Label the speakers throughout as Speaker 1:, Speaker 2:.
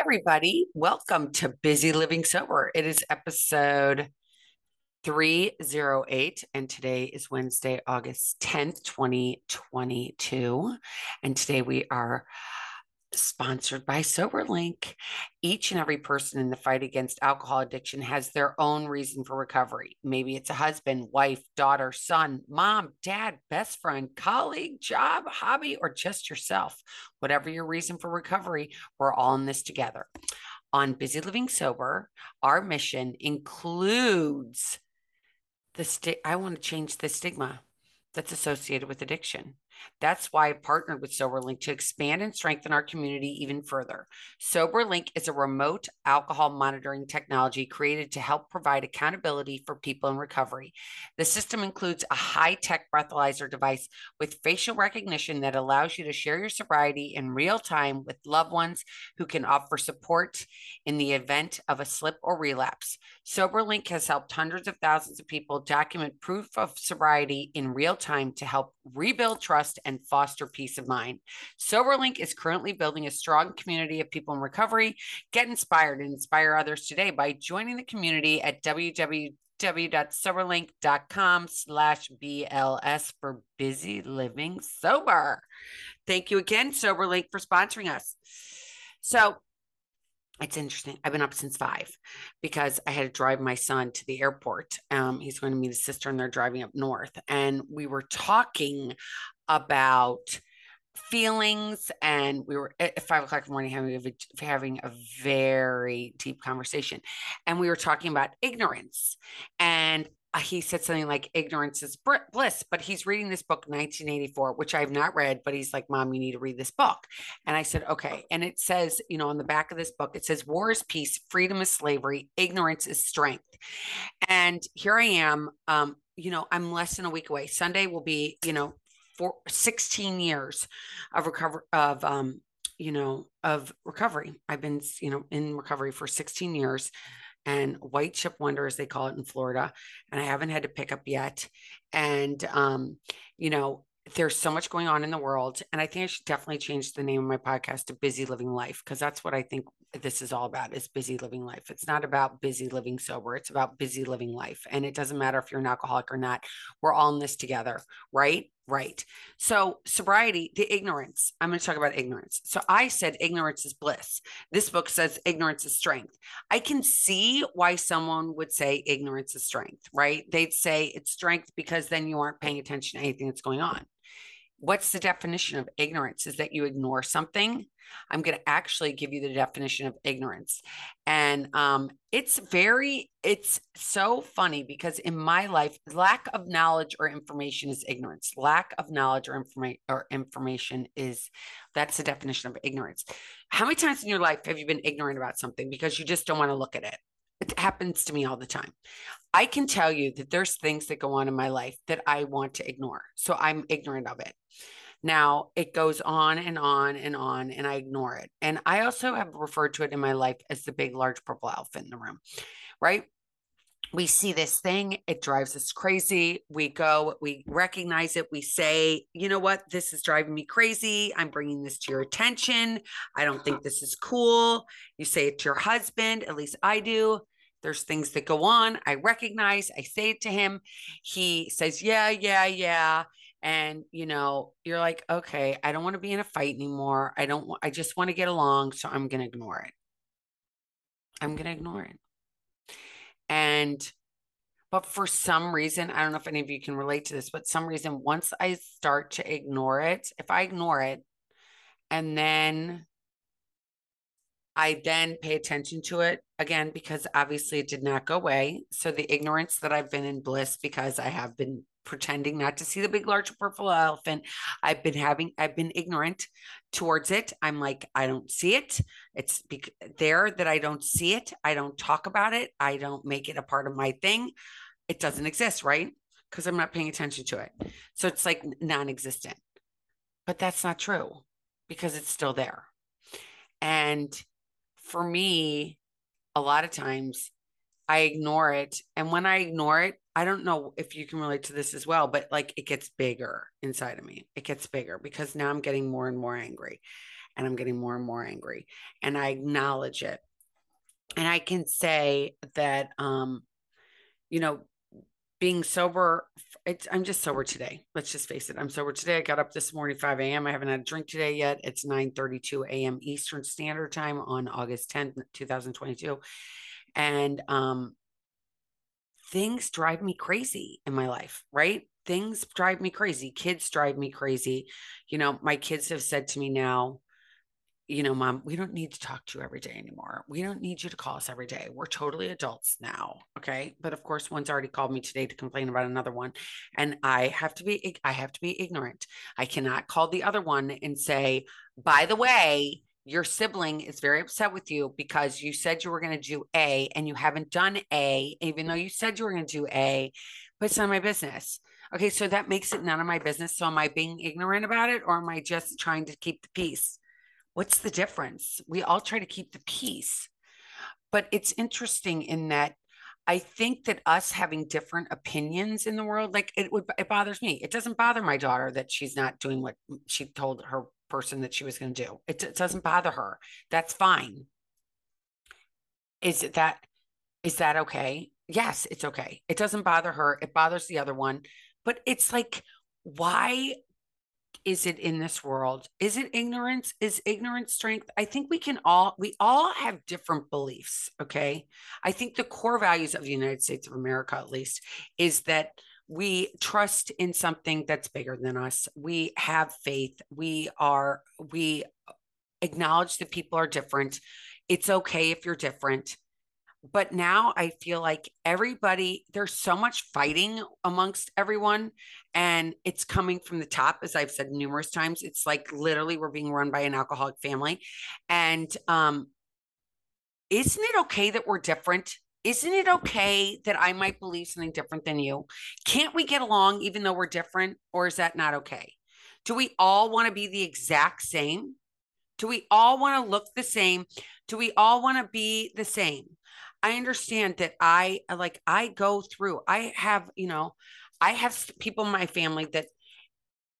Speaker 1: everybody. Welcome to Busy Living Sober. It is episode 308, and today is Wednesday, August 10th, 2022. And today we are sponsored by SoberLink. Each and every person in the fight against alcohol addiction has their own reason for recovery. Maybe it's a husband, wife, daughter, son, mom, dad, best friend, colleague, job, hobby, or just yourself. Whatever your reason for recovery, we're all in this together. On Busy Living Sober, our mission includes the sti- I want to change the stigma that's associated with addiction. That's why I partnered with SoberLink to expand and strengthen our community even further. SoberLink is a remote alcohol monitoring technology created to help provide accountability for people in recovery. The system includes a high tech breathalyzer device with facial recognition that allows you to share your sobriety in real time with loved ones who can offer support in the event of a slip or relapse. SoberLink has helped hundreds of thousands of people document proof of sobriety in real time to help rebuild trust and foster peace of mind. SoberLink is currently building a strong community of people in recovery. Get inspired and inspire others today by joining the community at www.soberlink.com slash BLS for busy living sober. Thank you again, SoberLink, for sponsoring us. So it's interesting. I've been up since five because I had to drive my son to the airport. Um, he's going to meet his sister and they're driving up north. And we were talking about feelings and we were at five o'clock in the morning having a, having a very deep conversation and we were talking about ignorance and he said something like ignorance is bliss but he's reading this book 1984 which i've not read but he's like mom you need to read this book. And i said okay. And it says you know on the back of this book it says war is peace freedom is slavery ignorance is strength. And here i am um you know i'm less than a week away. Sunday will be you know for 16 years of recover of um you know of recovery. I've been you know in recovery for 16 years and white chip wonder as they call it in florida and i haven't had to pick up yet. And um you know there's so much going on in the world and i think i should definitely change the name of my podcast to busy living life because that's what i think this is all about is busy living life. It's not about busy living sober. It's about busy living life. And it doesn't matter if you're an alcoholic or not. We're all in this together. Right? Right. So sobriety the ignorance. I'm going to talk about ignorance. So i said ignorance is bliss. This book says ignorance is strength. I can see why someone would say ignorance is strength right? They'd say it's strength because then you aren't paying attention to anything that's going on what's the definition of ignorance is that you ignore something i'm going to actually give you the definition of ignorance and um, it's very it's so funny because in my life lack of knowledge or information is ignorance lack of knowledge or information or information is that's the definition of ignorance how many times in your life have you been ignorant about something because you just don't want to look at it it happens to me all the time. I can tell you that there's things that go on in my life that I want to ignore. So I'm ignorant of it. Now it goes on and on and on, and I ignore it. And I also have referred to it in my life as the big, large purple elephant in the room, right? We see this thing, it drives us crazy. We go, we recognize it, we say, you know what, this is driving me crazy. I'm bringing this to your attention. I don't think this is cool. You say it to your husband, at least I do. There's things that go on. I recognize, I say it to him. He says, Yeah, yeah, yeah. And, you know, you're like, Okay, I don't want to be in a fight anymore. I don't I just want to get along. So I'm going to ignore it. I'm going to ignore it. And, but for some reason, I don't know if any of you can relate to this, but some reason, once I start to ignore it, if I ignore it and then I then pay attention to it again because obviously it did not go away. So the ignorance that I've been in bliss because I have been pretending not to see the big large purple elephant. I've been having i've been ignorant towards it. I'm like i don't see it. It's be- there that i don't see it. I don't talk about it. I don't make it a part of my thing. It doesn't exist right? Because i'm not paying attention to it. So it's like non-existent. But that's not true because it's still there. And for me, a lot of times I ignore it. And when I ignore it, I don't know if you can relate to this as well, but like it gets bigger inside of me. It gets bigger because now I'm getting more and more angry. and I'm getting more and more angry. And I acknowledge it. And I can say that, um, you know, being sober, it's, I'm just sober today. Let's just face it. I'm sober today. I got up this morning, 5 a.m. I haven't had a drink today yet. It's 9 32 a.m. Eastern Standard Time on August 10th, 2022. And um, things drive me crazy in my life, right? Things drive me crazy. Kids drive me crazy. You know, my kids have said to me now, you know, mom, we don't need to talk to you every day anymore. We don't need you to call us every day. We're totally adults now. Okay. But of course, one's already called me today to complain about another one. And I have to be, I have to be ignorant. I cannot call the other one and say, by the way, your sibling is very upset with you because you said you were going to do A and you haven't done A, even though you said you were going to do A, but it's none of my business. Okay, so that makes it none of my business. So am I being ignorant about it or am I just trying to keep the peace? What's the difference? We all try to keep the peace. But it's interesting in that I think that us having different opinions in the world, like it would, it bothers me. It doesn't bother my daughter that she's not doing what she told her person that she was going to do. It, it doesn't bother her. That's fine. Is it that is that okay? Yes, it's okay. It doesn't bother her. It bothers the other one. But it's like, why is it in this world? Is it ignorance? Is ignorance strength? I think we can all, we all have different beliefs. Okay. I think the core values of the United States of America, at least, is that we trust in something that's bigger than us. We have faith. We are, we acknowledge that people are different. It's okay if you're different. But now I feel like everybody, there's so much fighting amongst everyone, and it's coming from the top, as I've said numerous times. It's like literally we're being run by an alcoholic family. And um, isn't it okay that we're different? Isn't it okay that I might believe something different than you? Can't we get along even though we're different? Or is that not okay? Do we all want to be the exact same? Do we all want to look the same? Do we all want to be the same? I understand that I uh, like, I go through, I have, you know, I have people in my family that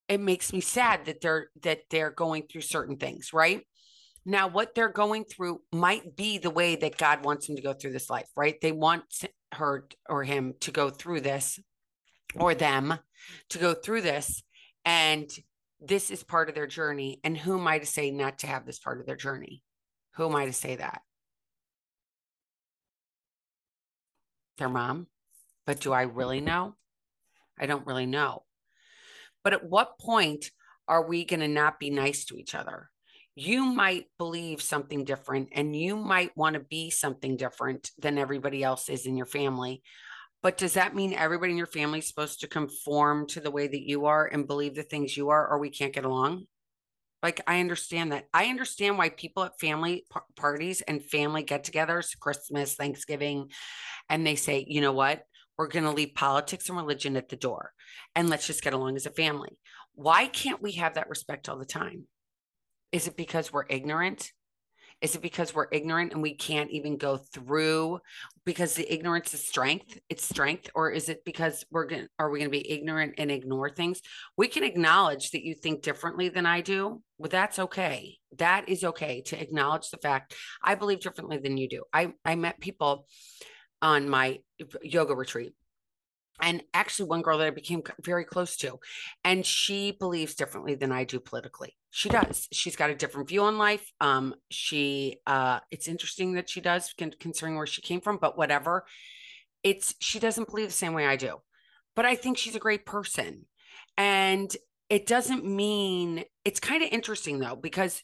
Speaker 1: it makes me sad that they're that they're going through certain things, right? Now, what they're going through might be the way that God wants them to go through this life, right? They want her or him to go through this or them to go through this. And this is part of their journey. And who am I to say not to have this part of their journey? Who am I to say that? Their mom. But do I really know? I don't really know. But at what point are we going to not be nice to each other? You might believe something different and you might want to be something different than everybody else is in your family. But does that mean everybody in your family is supposed to conform to the way that you are and believe the things you are, or we can't get along? Like, I understand that. I understand why people at family par- parties and family get togethers, Christmas, Thanksgiving, and they say, you know what? We're going to leave politics and religion at the door and let's just get along as a family. Why can't we have that respect all the time? Is it because we're ignorant? Is it because we're ignorant and we can't even go through because the ignorance is strength? It's strength, or is it because we're going? Are we going to be ignorant and ignore things? We can acknowledge that you think differently than I do. Well, that's okay. That is okay to acknowledge the fact I believe differently than you do. I I met people on my yoga retreat and actually one girl that I became very close to, and she believes differently than I do politically. She does. She's got a different view on life. Um, she, uh, it's interesting that she does, considering where she came from, but whatever. It's she doesn't believe the same way I do, but I think she's a great person, and it doesn't mean it's kind of interesting though because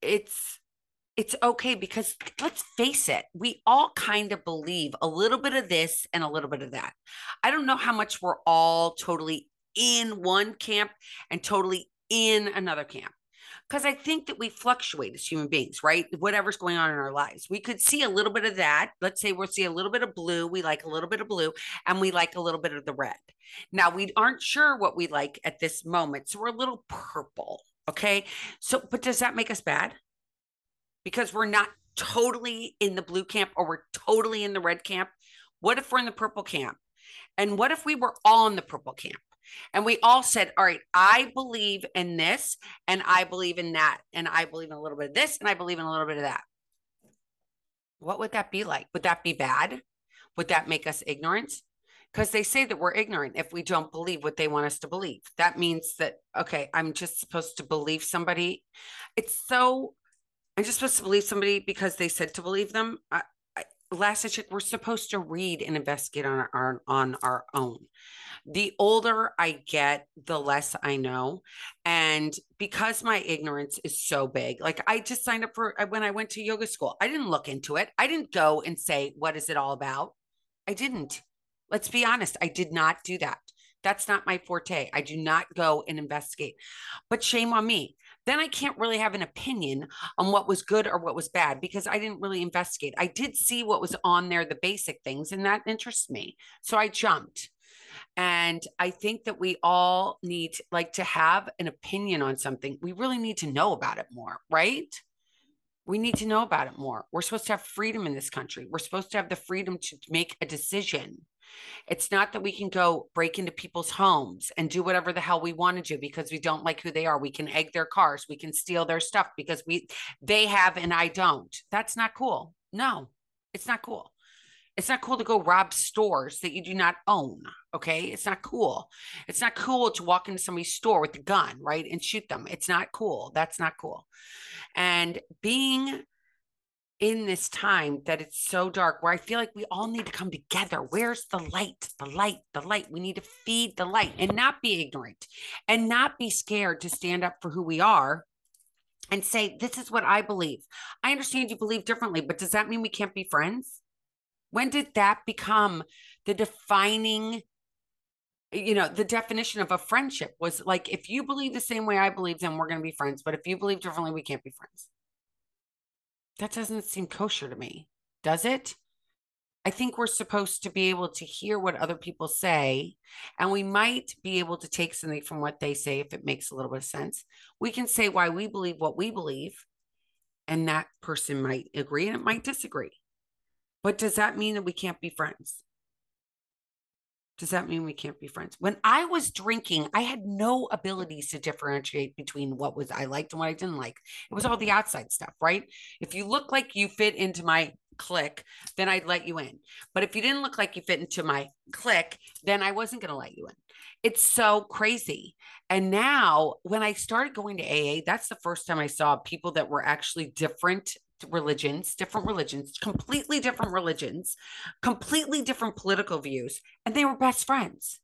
Speaker 1: it's it's okay because let's face it, we all kind of believe a little bit of this and a little bit of that. I don't know how much we're all totally in one camp and totally in another camp. Because I think that we fluctuate as human beings, right? Whatever's going on in our lives. We could see a little bit of that. Let's say we'll see a little bit of blue. We like a little bit of blue and we like a little bit of the red. Now, we aren't sure what we like at this moment. So we're a little purple. Okay. So, but does that make us bad? Because we're not totally in the blue camp or we're totally in the red camp? What if we're in the purple camp? And what if we were all in the purple camp? And we all said, All right, I believe in this and I believe in that. And I believe in a little bit of this and I believe in a little bit of that. What would that be like? Would that be bad? Would that make us ignorant? Because they say that we're ignorant if we don't believe what they want us to believe. That means that, okay, I'm just supposed to believe somebody. It's so, I'm just supposed to believe somebody because they said to believe them. I, I, last I checked, we're supposed to read and investigate on our on our own the older I get, the less I know. And because my ignorance is so big, like I just signed up for uh, when I went to yoga school, I didn't look into it. I didn't go and say, what is it all about? I didn't. Let's be honest, I did not do that. That's not my forte. I do not go and investigate. But shame on me. Then I can't really have an opinion on what was good or what was bad because I didn't really investigate. I did see what was on there, the basic things, and that interests me. So I jumped. And I think that we all need like to have an opinion on something. We really need to know about it more, right? We need to know about it more. We're supposed to have freedom in this country. We're supposed to have the freedom to make a decision. It's not that we can go break into people's homes and do whatever the hell we want to do because we don't like who they are. We can egg their cars, we can steal their stuff because we they have and I don't. That's not cool. No, it's not cool. It's not cool to go rob stores that you do not own. Okay. It's not cool. It's not cool to walk into somebody's store with a gun, right? And shoot them. It's not cool. That's not cool. And being in this time that it's so dark where I feel like we all need to come together. Where's the light? The light, the light. We need to feed the light and not be ignorant and not be scared to stand up for who we are and say, This is what I believe. I understand you believe differently, but does that mean we can't be friends? When did that become the defining, you know, the definition of a friendship was like, if you believe the same way I believe, then we're going to be friends. But if you believe differently, we can't be friends. That doesn't seem kosher to me, does it? I think we're supposed to be able to hear what other people say, and we might be able to take something from what they say if it makes a little bit of sense. We can say why we believe what we believe, and that person might agree and it might disagree. But does that mean that we can't be friends? Does that mean we can't be friends? When I was drinking, I had no abilities to differentiate between what was I liked and what I didn't like. It was all the outside stuff, right? If you look like you fit into my clique, then I'd let you in. But if you didn't look like you fit into my clique, then I wasn't going to let you in. It's so crazy. And now, when I started going to AA, that's the first time I saw people that were actually different religions, different religions, completely different religions, completely different political views, and they were best friends.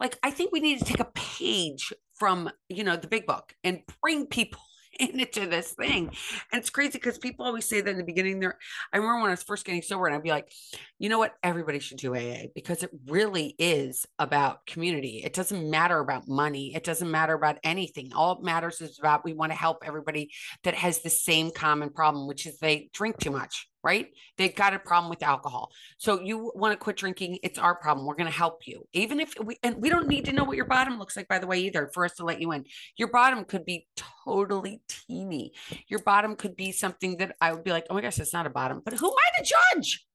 Speaker 1: Like, I think we need to take a page from, you know, the big book and bring people into this thing. And it's crazy because people always say that in the beginning there. I remember when I was first getting sober and I'd be like, you know what? Everybody should do AA because it really is about community. It doesn't matter about money. It doesn't matter about anything. All it matters is about we want to help everybody that has the same common problem, which is they drink too much right? They've got a problem with alcohol. So you want to quit drinking, it's our problem. We're going to help you. Even if we and we don't need to know what your bottom looks like by the way either for us to let you in. Your bottom could be totally teeny. Your bottom could be something that I would be like, "Oh my gosh, it's not a bottom." But who am I to judge?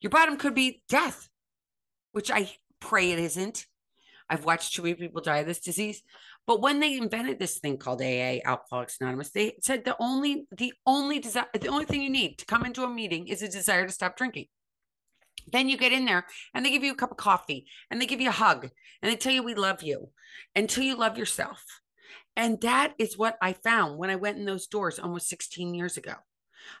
Speaker 1: Your bottom could be death, which I pray it isn't. I've watched too many people die of this disease. But when they invented this thing called AA, Alcoholics Anonymous, they said the only the only desire the only thing you need to come into a meeting is a desire to stop drinking. Then you get in there and they give you a cup of coffee and they give you a hug and they tell you we love you until you love yourself. And that is what I found when I went in those doors almost 16 years ago.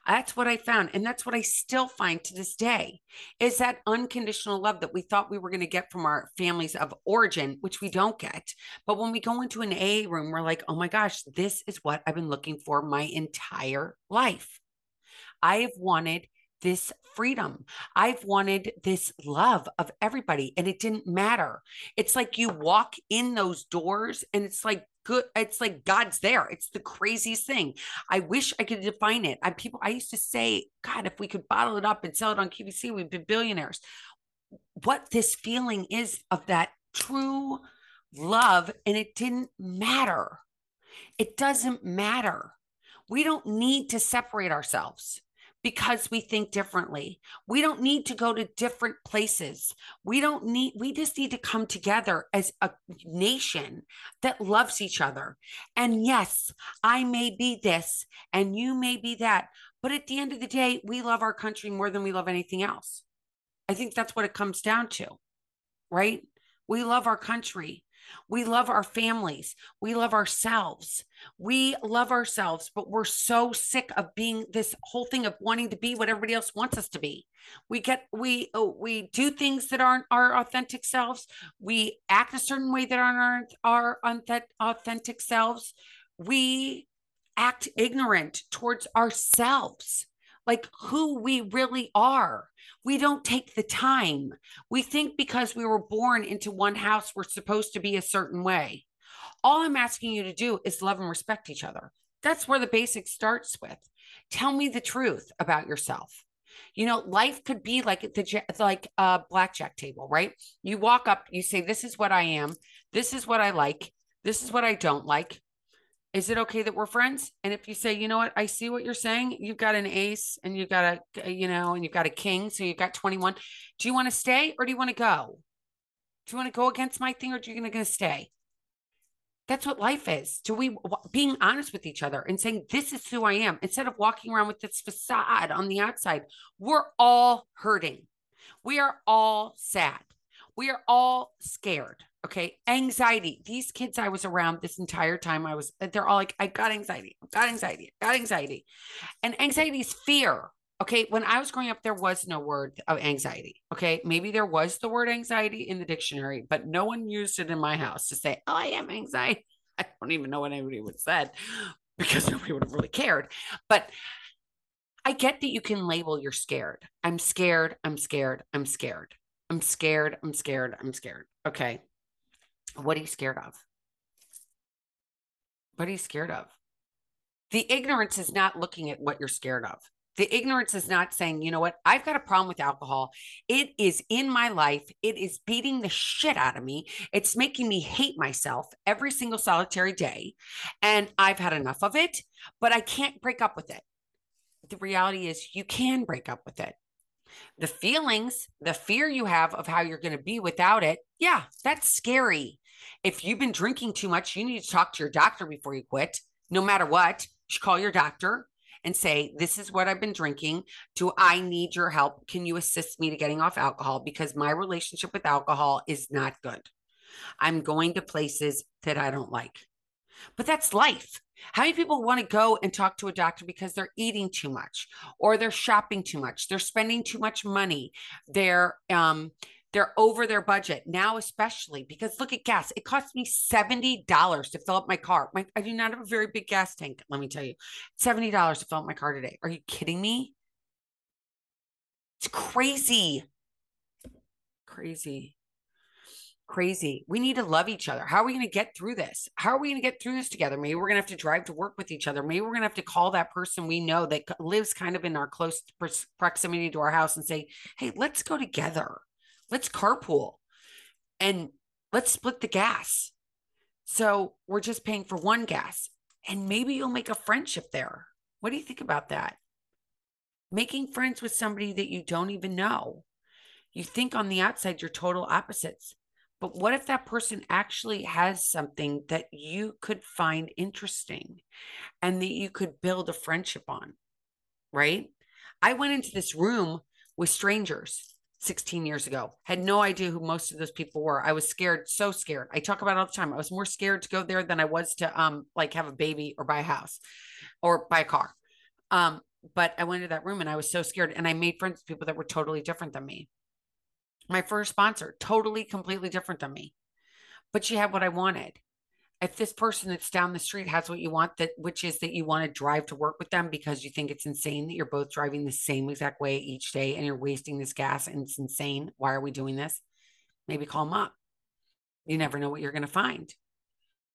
Speaker 1: That's what I found. And that's what I still find to this day is that unconditional love that we thought we were going to get from our families of origin, which we don't get. But when we go into an AA room, we're like, oh my gosh, this is what I've been looking for my entire life. I have wanted this freedom. I've wanted this love of everybody, and it didn't matter. It's like you walk in those doors, and it's like good it's like god's there it's the craziest thing. I wish i could define it i people i used to say god if we could bottle it up and sell it on qvc we'd be billionaires. What this feeling is of that true love and it didn't matter. It doesn't matter. We don't need to separate ourselves because we think differently. We don't need to go to different places. We don't need, we just need to come together as a nation that loves each other. And yes, I may be this and you may be that. But at the end of the day, we love our country more than we love anything else. I think that's what it comes down to, right? We love our country. We love our families. We love ourselves. We love ourselves, but we're so sick of being this whole thing of wanting to be what everybody else wants us to be. We get we oh, we do things that aren't our authentic selves. We act a certain way that aren't our, our authentic selves. We act ignorant towards ourselves like who we really are. We don't take the time. We think because we were born into one house, we're supposed to be a certain way. All I'm asking you to do is love and respect each other. That's where the basic starts with. Tell me the truth about yourself. You know, life could be like the like a blackjack table, right? You walk up, you say, "This is what I am. This is what I like. This is what I don't like is it okay that we're friends? And if you say, you know what, I see what you're saying, you've got an ace and you've got a, uh, you know, and you've got a king, so you've got 21. Do you want to stay or do you want to go? Do you want to go against my thing or are you going to stay? That's what life is. Do we being honest with each other and saying, this is who I am instead of walking around with this facade on the outside? We're all hurting. We are all sad. We are all scared. Okay. Anxiety. These kids I was around this entire time, I was, they're all like, I got anxiety. I got anxiety. I got anxiety. And anxiety is fear. Okay. When I was growing up, there was no word of anxiety. Okay. Maybe there was the word anxiety in the dictionary, but no one used it in my house to say, oh, I am anxiety. I don't even know what anybody would have said because nobody would have really cared. But I get that you can label you're scared. I'm scared. I'm scared. I'm scared. I'm scared. I'm scared. I'm scared. Okay. What are you scared of? What are you scared of? The ignorance is not looking at what you're scared of. The ignorance is not saying, you know what, I've got a problem with alcohol. It is in my life. It is beating the shit out of me. It's making me hate myself every single solitary day. And I've had enough of it, but I can't break up with it. The reality is, you can break up with it. The feelings, the fear you have of how you're going to be without it, yeah, that's scary. If you've been drinking too much, you need to talk to your doctor before you quit. No matter what, you should call your doctor and say, This is what I've been drinking. Do I need your help? Can you assist me to getting off alcohol? Because my relationship with alcohol is not good. I'm going to places that I don't like. But that's life. How many people want to go and talk to a doctor because they're eating too much or they're shopping too much, they're spending too much money, they're um they're over their budget now, especially because look at gas. It costs me $70 to fill up my car. My, I do not have a very big gas tank, let me tell you. $70 to fill up my car today. Are you kidding me? It's crazy. Crazy. Crazy. We need to love each other. How are we going to get through this? How are we going to get through this together? Maybe we're going to have to drive to work with each other. Maybe we're going to have to call that person we know that lives kind of in our close proximity to our house and say, hey, let's go together let's carpool and let's split the gas. So we're just paying for one gas and maybe you'll make a friendship there. What do you think about that? Making friends with somebody that you don't even know. You think on the outside you're total opposites. But what if that person actually has something that you could find interesting and that you could build a friendship on? Right? I went into this room with strangers 16 years ago. Had no idea who most of those people were. I was scared, so scared. I talk about all the time. I was more scared to go there than I was to um like have a baby or buy a house or buy a car. Um, but I went to that room and I was so scared and I made friends with people that were totally different than me. My first sponsor, totally completely different than me. But she had what I wanted if this person that's down the street has what you want that which is that you want to drive to work with them because you think it's insane that you're both driving the same exact way each day and you're wasting this gas and it's insane. Why are we doing this? Maybe call them up. You never know what you're going to find.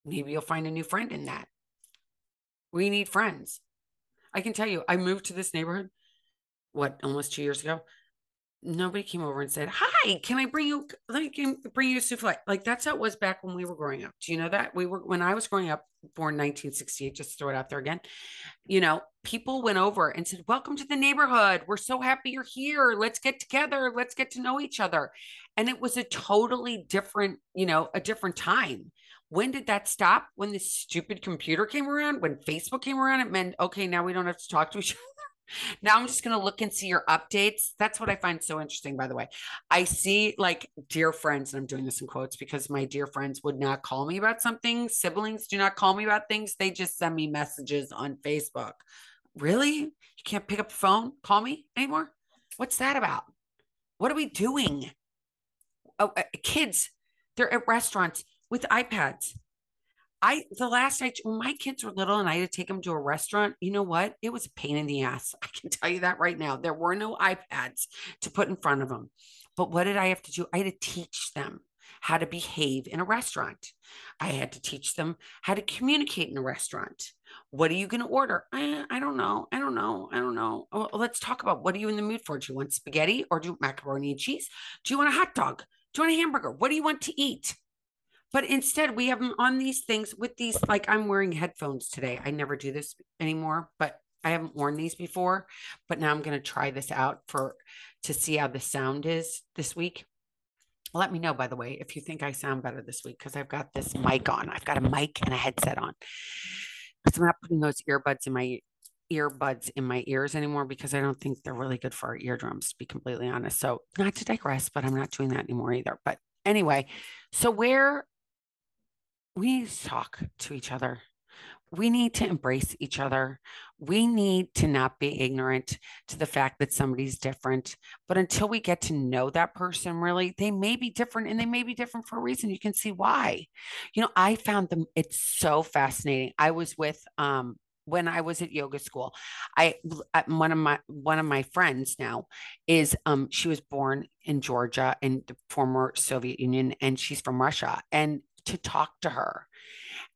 Speaker 1: Maybe you'll find a new friend in that. We need friends. I can tell you i moved to this neighborhood what almost two years ago nobody came over and said, "Hi, can I bring you? Let me bring you a souffle." Like that's how it was back when we were growing up. Do you know that we were when I was growing up, born 1968? Just throw it out there again. You know, people went over and said, "Welcome to the neighborhood. We're so happy you're here. Let's get together. Let's get to know each other." And it was a totally different, you know, a different time. When did that stop? When the stupid computer came around, when Facebook came around, it meant okay, now we don't have to talk to each other now I'm just going to look and see your updates. That's what I find so interesting, by the way. I see like dear friends, and I'm doing this in quotes because my dear friends would not call me about something. Siblings do not call me about things. They just send me messages on Facebook. Really? You can't pick up the phone, call me anymore? What's that about? What are we doing? Oh, uh, kids, they're at restaurants with iPads. I the last night when my kids were little and I had to take them to a restaurant, you know what? It was a pain in the ass. I can tell you that right now. There were no iPads to put in front of them. But what did I have to do? I had to teach them how to behave in a restaurant. I had to teach them how to communicate in a restaurant. What are you going to order? I, I, don't know. I don't know. I don't know. Oh, well, let's talk about what are you in the mood for? Do you want spaghetti or do you want macaroni and cheese? Do you want a hot dog? Do you want a hamburger? What do you want to eat? But instead, we have them on these things with these. Like I'm wearing headphones today. I never do this anymore, but I haven't worn these before. But now I'm going to try this out for to see how the sound is this week. Let me know, by the way, if you think I sound better this week because I've got this mic on. I've got a mic and a headset on. Because I'm not putting those earbuds in my earbuds in my ears anymore because I don't think they're really good for our eardrums, to be completely honest. So, not to digress, but I'm not doing that anymore either. But anyway, so where we talk to each other. We need to embrace each other. We need to not be ignorant to the fact that somebody's different. But until we get to know that person, really, they may be different and they may be different for a reason. You can see why. You know, I found them, it's so fascinating. I was with, um, when I was at yoga school, I one of my one of my friends now is um she was born in Georgia in the former Soviet Union and she's from Russia and to talk to her.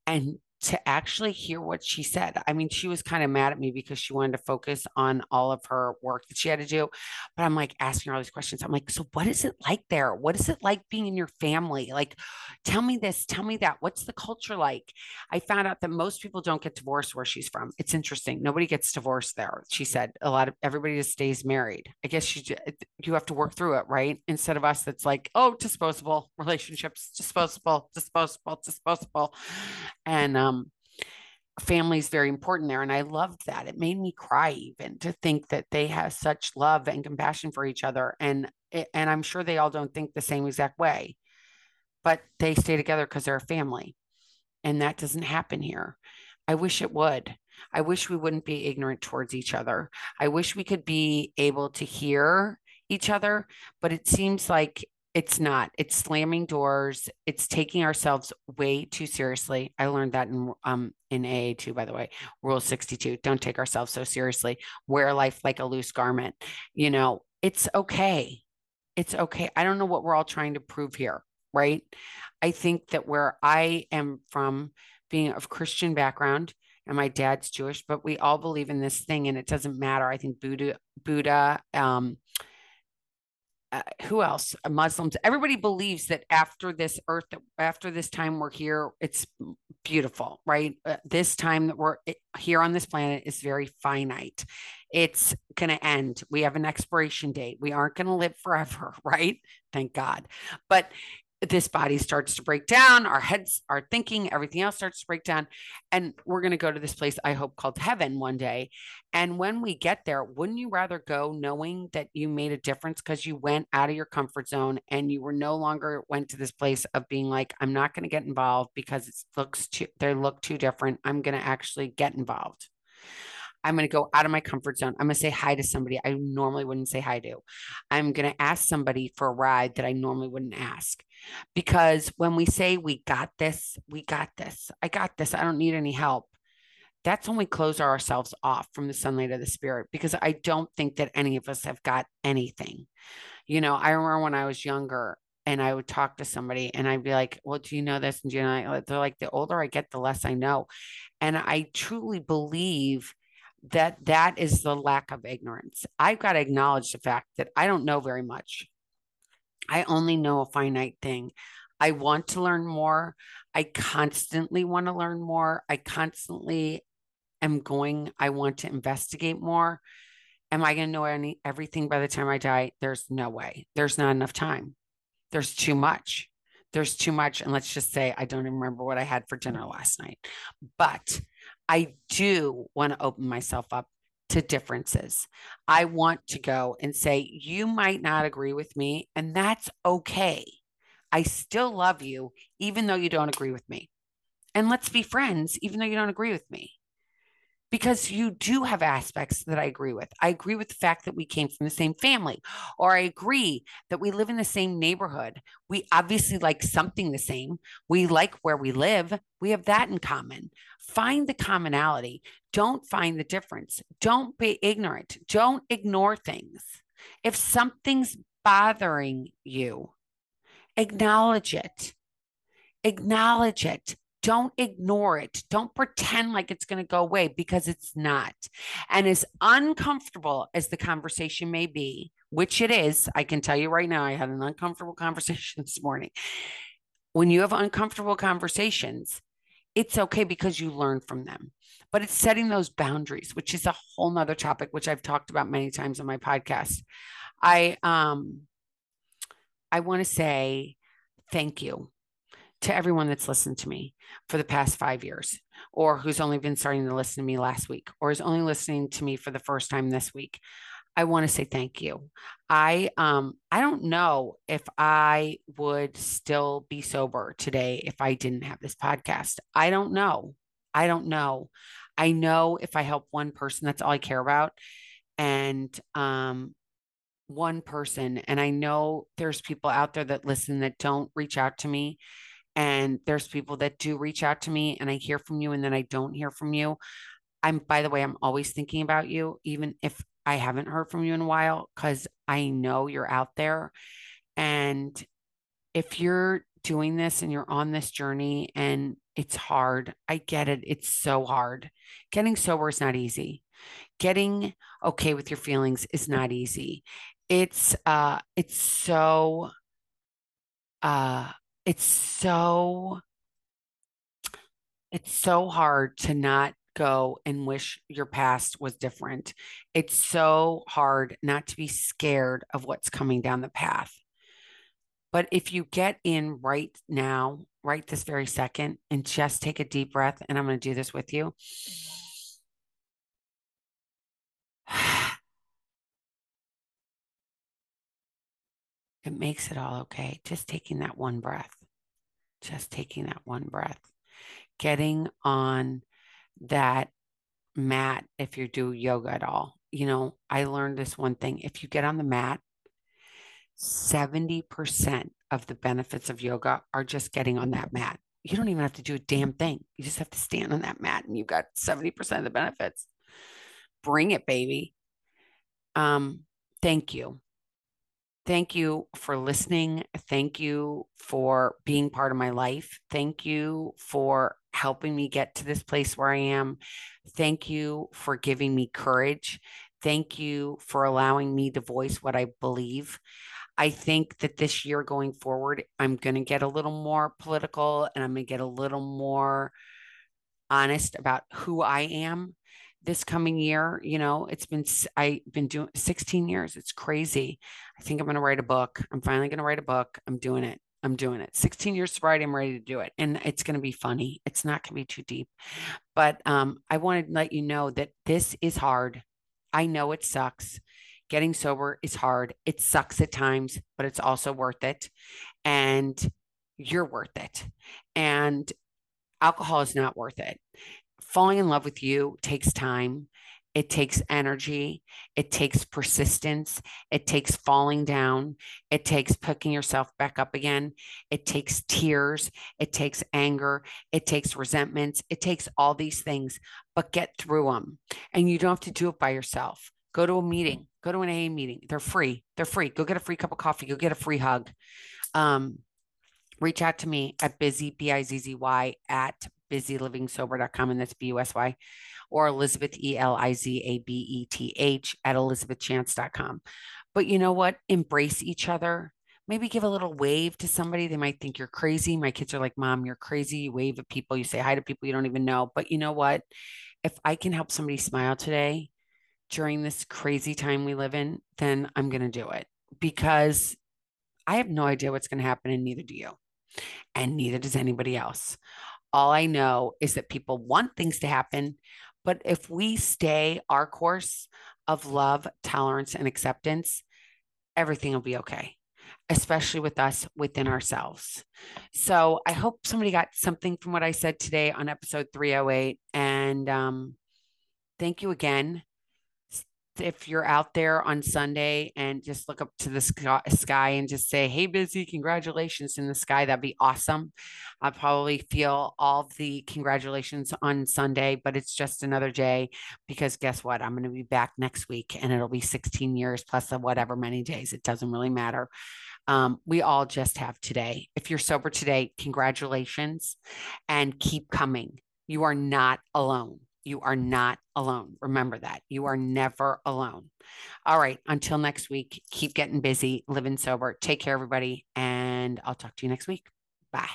Speaker 1: And to actually hear what she said. I mean, she was kind of mad at me because she wanted to focus on all of her work that she had to do. But I'm like asking her all these questions. I'm like, so what is it like there? What is it like being in your family? Like, tell me this, tell me that. What's the culture like? I found out that most people don't get divorced where she's from. It's interesting. Nobody gets divorced there. She said a lot of everybody just stays married. I guess you you have to work through it, right? Instead of us, that's like, oh, disposable relationships, disposable, disposable, disposable, and um family is very important there. And I loved that. It made me cry even to think that they have such love and compassion for each other. And and I'm sure they all don't think the same exact way, but they stay together because they're a family. And that doesn't happen here. I wish it would. I wish we wouldn't be ignorant towards each other. I wish we could be able to hear each other, but it seems like it's not. It's slamming doors. It's taking ourselves way too seriously. I learned that in um in AA too, by the way. Rule 62. Don't take ourselves so seriously. Wear life like a loose garment. You know, it's okay. It's okay. I don't know what we're all trying to prove here, right? I think that where I am from being of Christian background and my dad's Jewish, but we all believe in this thing and it doesn't matter. I think Buddha, Buddha, um, uh, who else? Uh, Muslims. Everybody believes that after this earth, after this time we're here, it's beautiful, right? Uh, this time that we're here on this planet is very finite. It's going to end. We have an expiration date. We aren't going to live forever, right? Thank God. But this body starts to break down, our heads, our thinking, everything else starts to break down. And we're going to go to this place, I hope, called heaven one day. And when we get there, wouldn't you rather go knowing that you made a difference because you went out of your comfort zone and you were no longer went to this place of being like, I'm not going to get involved because it looks too, they look too different. I'm going to actually get involved. I'm going to go out of my comfort zone. I'm going to say hi to somebody I normally wouldn't say hi to. I'm going to ask somebody for a ride that I normally wouldn't ask. Because when we say we got this, we got this, I got this, I don't need any help. That's when we close ourselves off from the sunlight of the spirit because I don't think that any of us have got anything. You know, I remember when I was younger and I would talk to somebody and I'd be like, Well, do you know this? And do you know, they're like, the older I get, the less I know. And I truly believe that that is the lack of ignorance. I've got to acknowledge the fact that I don't know very much. I only know a finite thing. I want to learn more. I constantly want to learn more. I constantly am going, I want to investigate more. Am I going to know any everything by the time I die? There's no way. There's not enough time. There's too much. There's too much. And let's just say I don't even remember what I had for dinner last night. But I do want to open myself up to differences. I want to go and say, you might not agree with me, and that's okay. I still love you, even though you don't agree with me. And let's be friends, even though you don't agree with me. Because you do have aspects that I agree with. I agree with the fact that we came from the same family, or I agree that we live in the same neighborhood. We obviously like something the same. We like where we live. We have that in common. Find the commonality. Don't find the difference. Don't be ignorant. Don't ignore things. If something's bothering you, acknowledge it. Acknowledge it. Don't ignore it. Don't pretend like it's going to go away because it's not. And as uncomfortable as the conversation may be, which it is, I can tell you right now, I had an uncomfortable conversation this morning. When you have uncomfortable conversations, it's okay because you learn from them. But it's setting those boundaries, which is a whole nother topic, which I've talked about many times on my podcast. I um I want to say thank you to everyone that's listened to me for the past five years, or who's only been starting to listen to me last week, or is only listening to me for the first time this week. I want to say thank you. I um I don't know if I would still be sober today if I didn't have this podcast. I don't know. I don't know. I know if I help one person, that's all I care about. And um one person. And I know there's people out there that listen that don't reach out to me. And there's people that do reach out to me and I hear from you and then I don't hear from you. I'm, by the way, I'm always thinking about you, even if I haven't heard from you in a while, because I know you're out there. And if you're doing this and you're on this journey and it's hard, I get it. It's so hard. Getting sober is not easy. Getting okay with your feelings is not easy it's uh it's so uh it's so it's so hard to not go and wish your past was different. It's so hard not to be scared of what's coming down the path. But if you get in right now, right this very second, and just take a deep breath, and I'm going to do this with you. It makes it all okay. Just taking that one breath, just taking that one breath, getting on that mat if you do yoga at all. You know, I learned this one thing if you get on the mat, 70% of the benefits of yoga are just getting on that mat. You don't even have to do a damn thing. You just have to stand on that mat and you've got 70% of the benefits. Bring it, baby. Um, thank you. Thank you for listening. Thank you for being part of my life. Thank you for helping me get to this place where I am. Thank you for giving me courage. Thank you for allowing me to voice what I believe. I think that this year going forward, I'm going to get a little more political and I'm going to get a little more honest about who I am this coming year you know it's been i've been doing 16 years it's crazy. I think i'm going to write a book i'm finally going to write a book i'm doing it i'm doing it. 16 years sobriety i'm ready to do it and it's going to be funny it's not going to be too deep. But um, i wanted to let you know that this is hard. I know it sucks. Getting sober is hard it sucks at times but it's also worth it and you're worth it and alcohol is not worth it falling in love with you takes time. It takes energy. It takes persistence. It takes falling down. It takes picking yourself back up again. It takes tears. It takes anger. It takes resentments. It takes all these things, but get through them. And you don't have to do it by yourself. Go to a meeting, go to an AA meeting. They're free. They're free. Go get a free cup of coffee. Go get a free hug. Um, reach out to me at busy, B I Z Z Y, at busylivingsober.com, and that's B U S Y, or Elizabeth, E L I Z A B E T H, at elizabethchance.com. But you know what? Embrace each other. Maybe give a little wave to somebody. They might think you're crazy. My kids are like, Mom, you're crazy. You wave at people, you say hi to people you don't even know. But you know what? If I can help somebody smile today during this crazy time we live in, then I'm going to do it because I have no idea what's going to happen, and neither do you. And neither does anybody else. All I know is that people want things to happen. But if we stay our course of love, tolerance, and acceptance, everything will be okay, especially with us within ourselves. So I hope somebody got something from what I said today on episode 308. And um, thank you again if you're out there on Sunday and just look up to the sky and just say, Hey, busy, congratulations in the sky, that'd be awesome. I'll probably feel all the congratulations on Sunday, but it's just another day because guess what? I'm going to be back next week and it'll be 16 years plus whatever many days. It doesn't really matter. Um, we all just have today. If you're sober today, congratulations and keep coming. You are not alone. You are not alone. Remember that. You are never alone. All right. Until next week, keep getting busy, living sober. Take care, everybody. And I'll talk to you next week. Bye.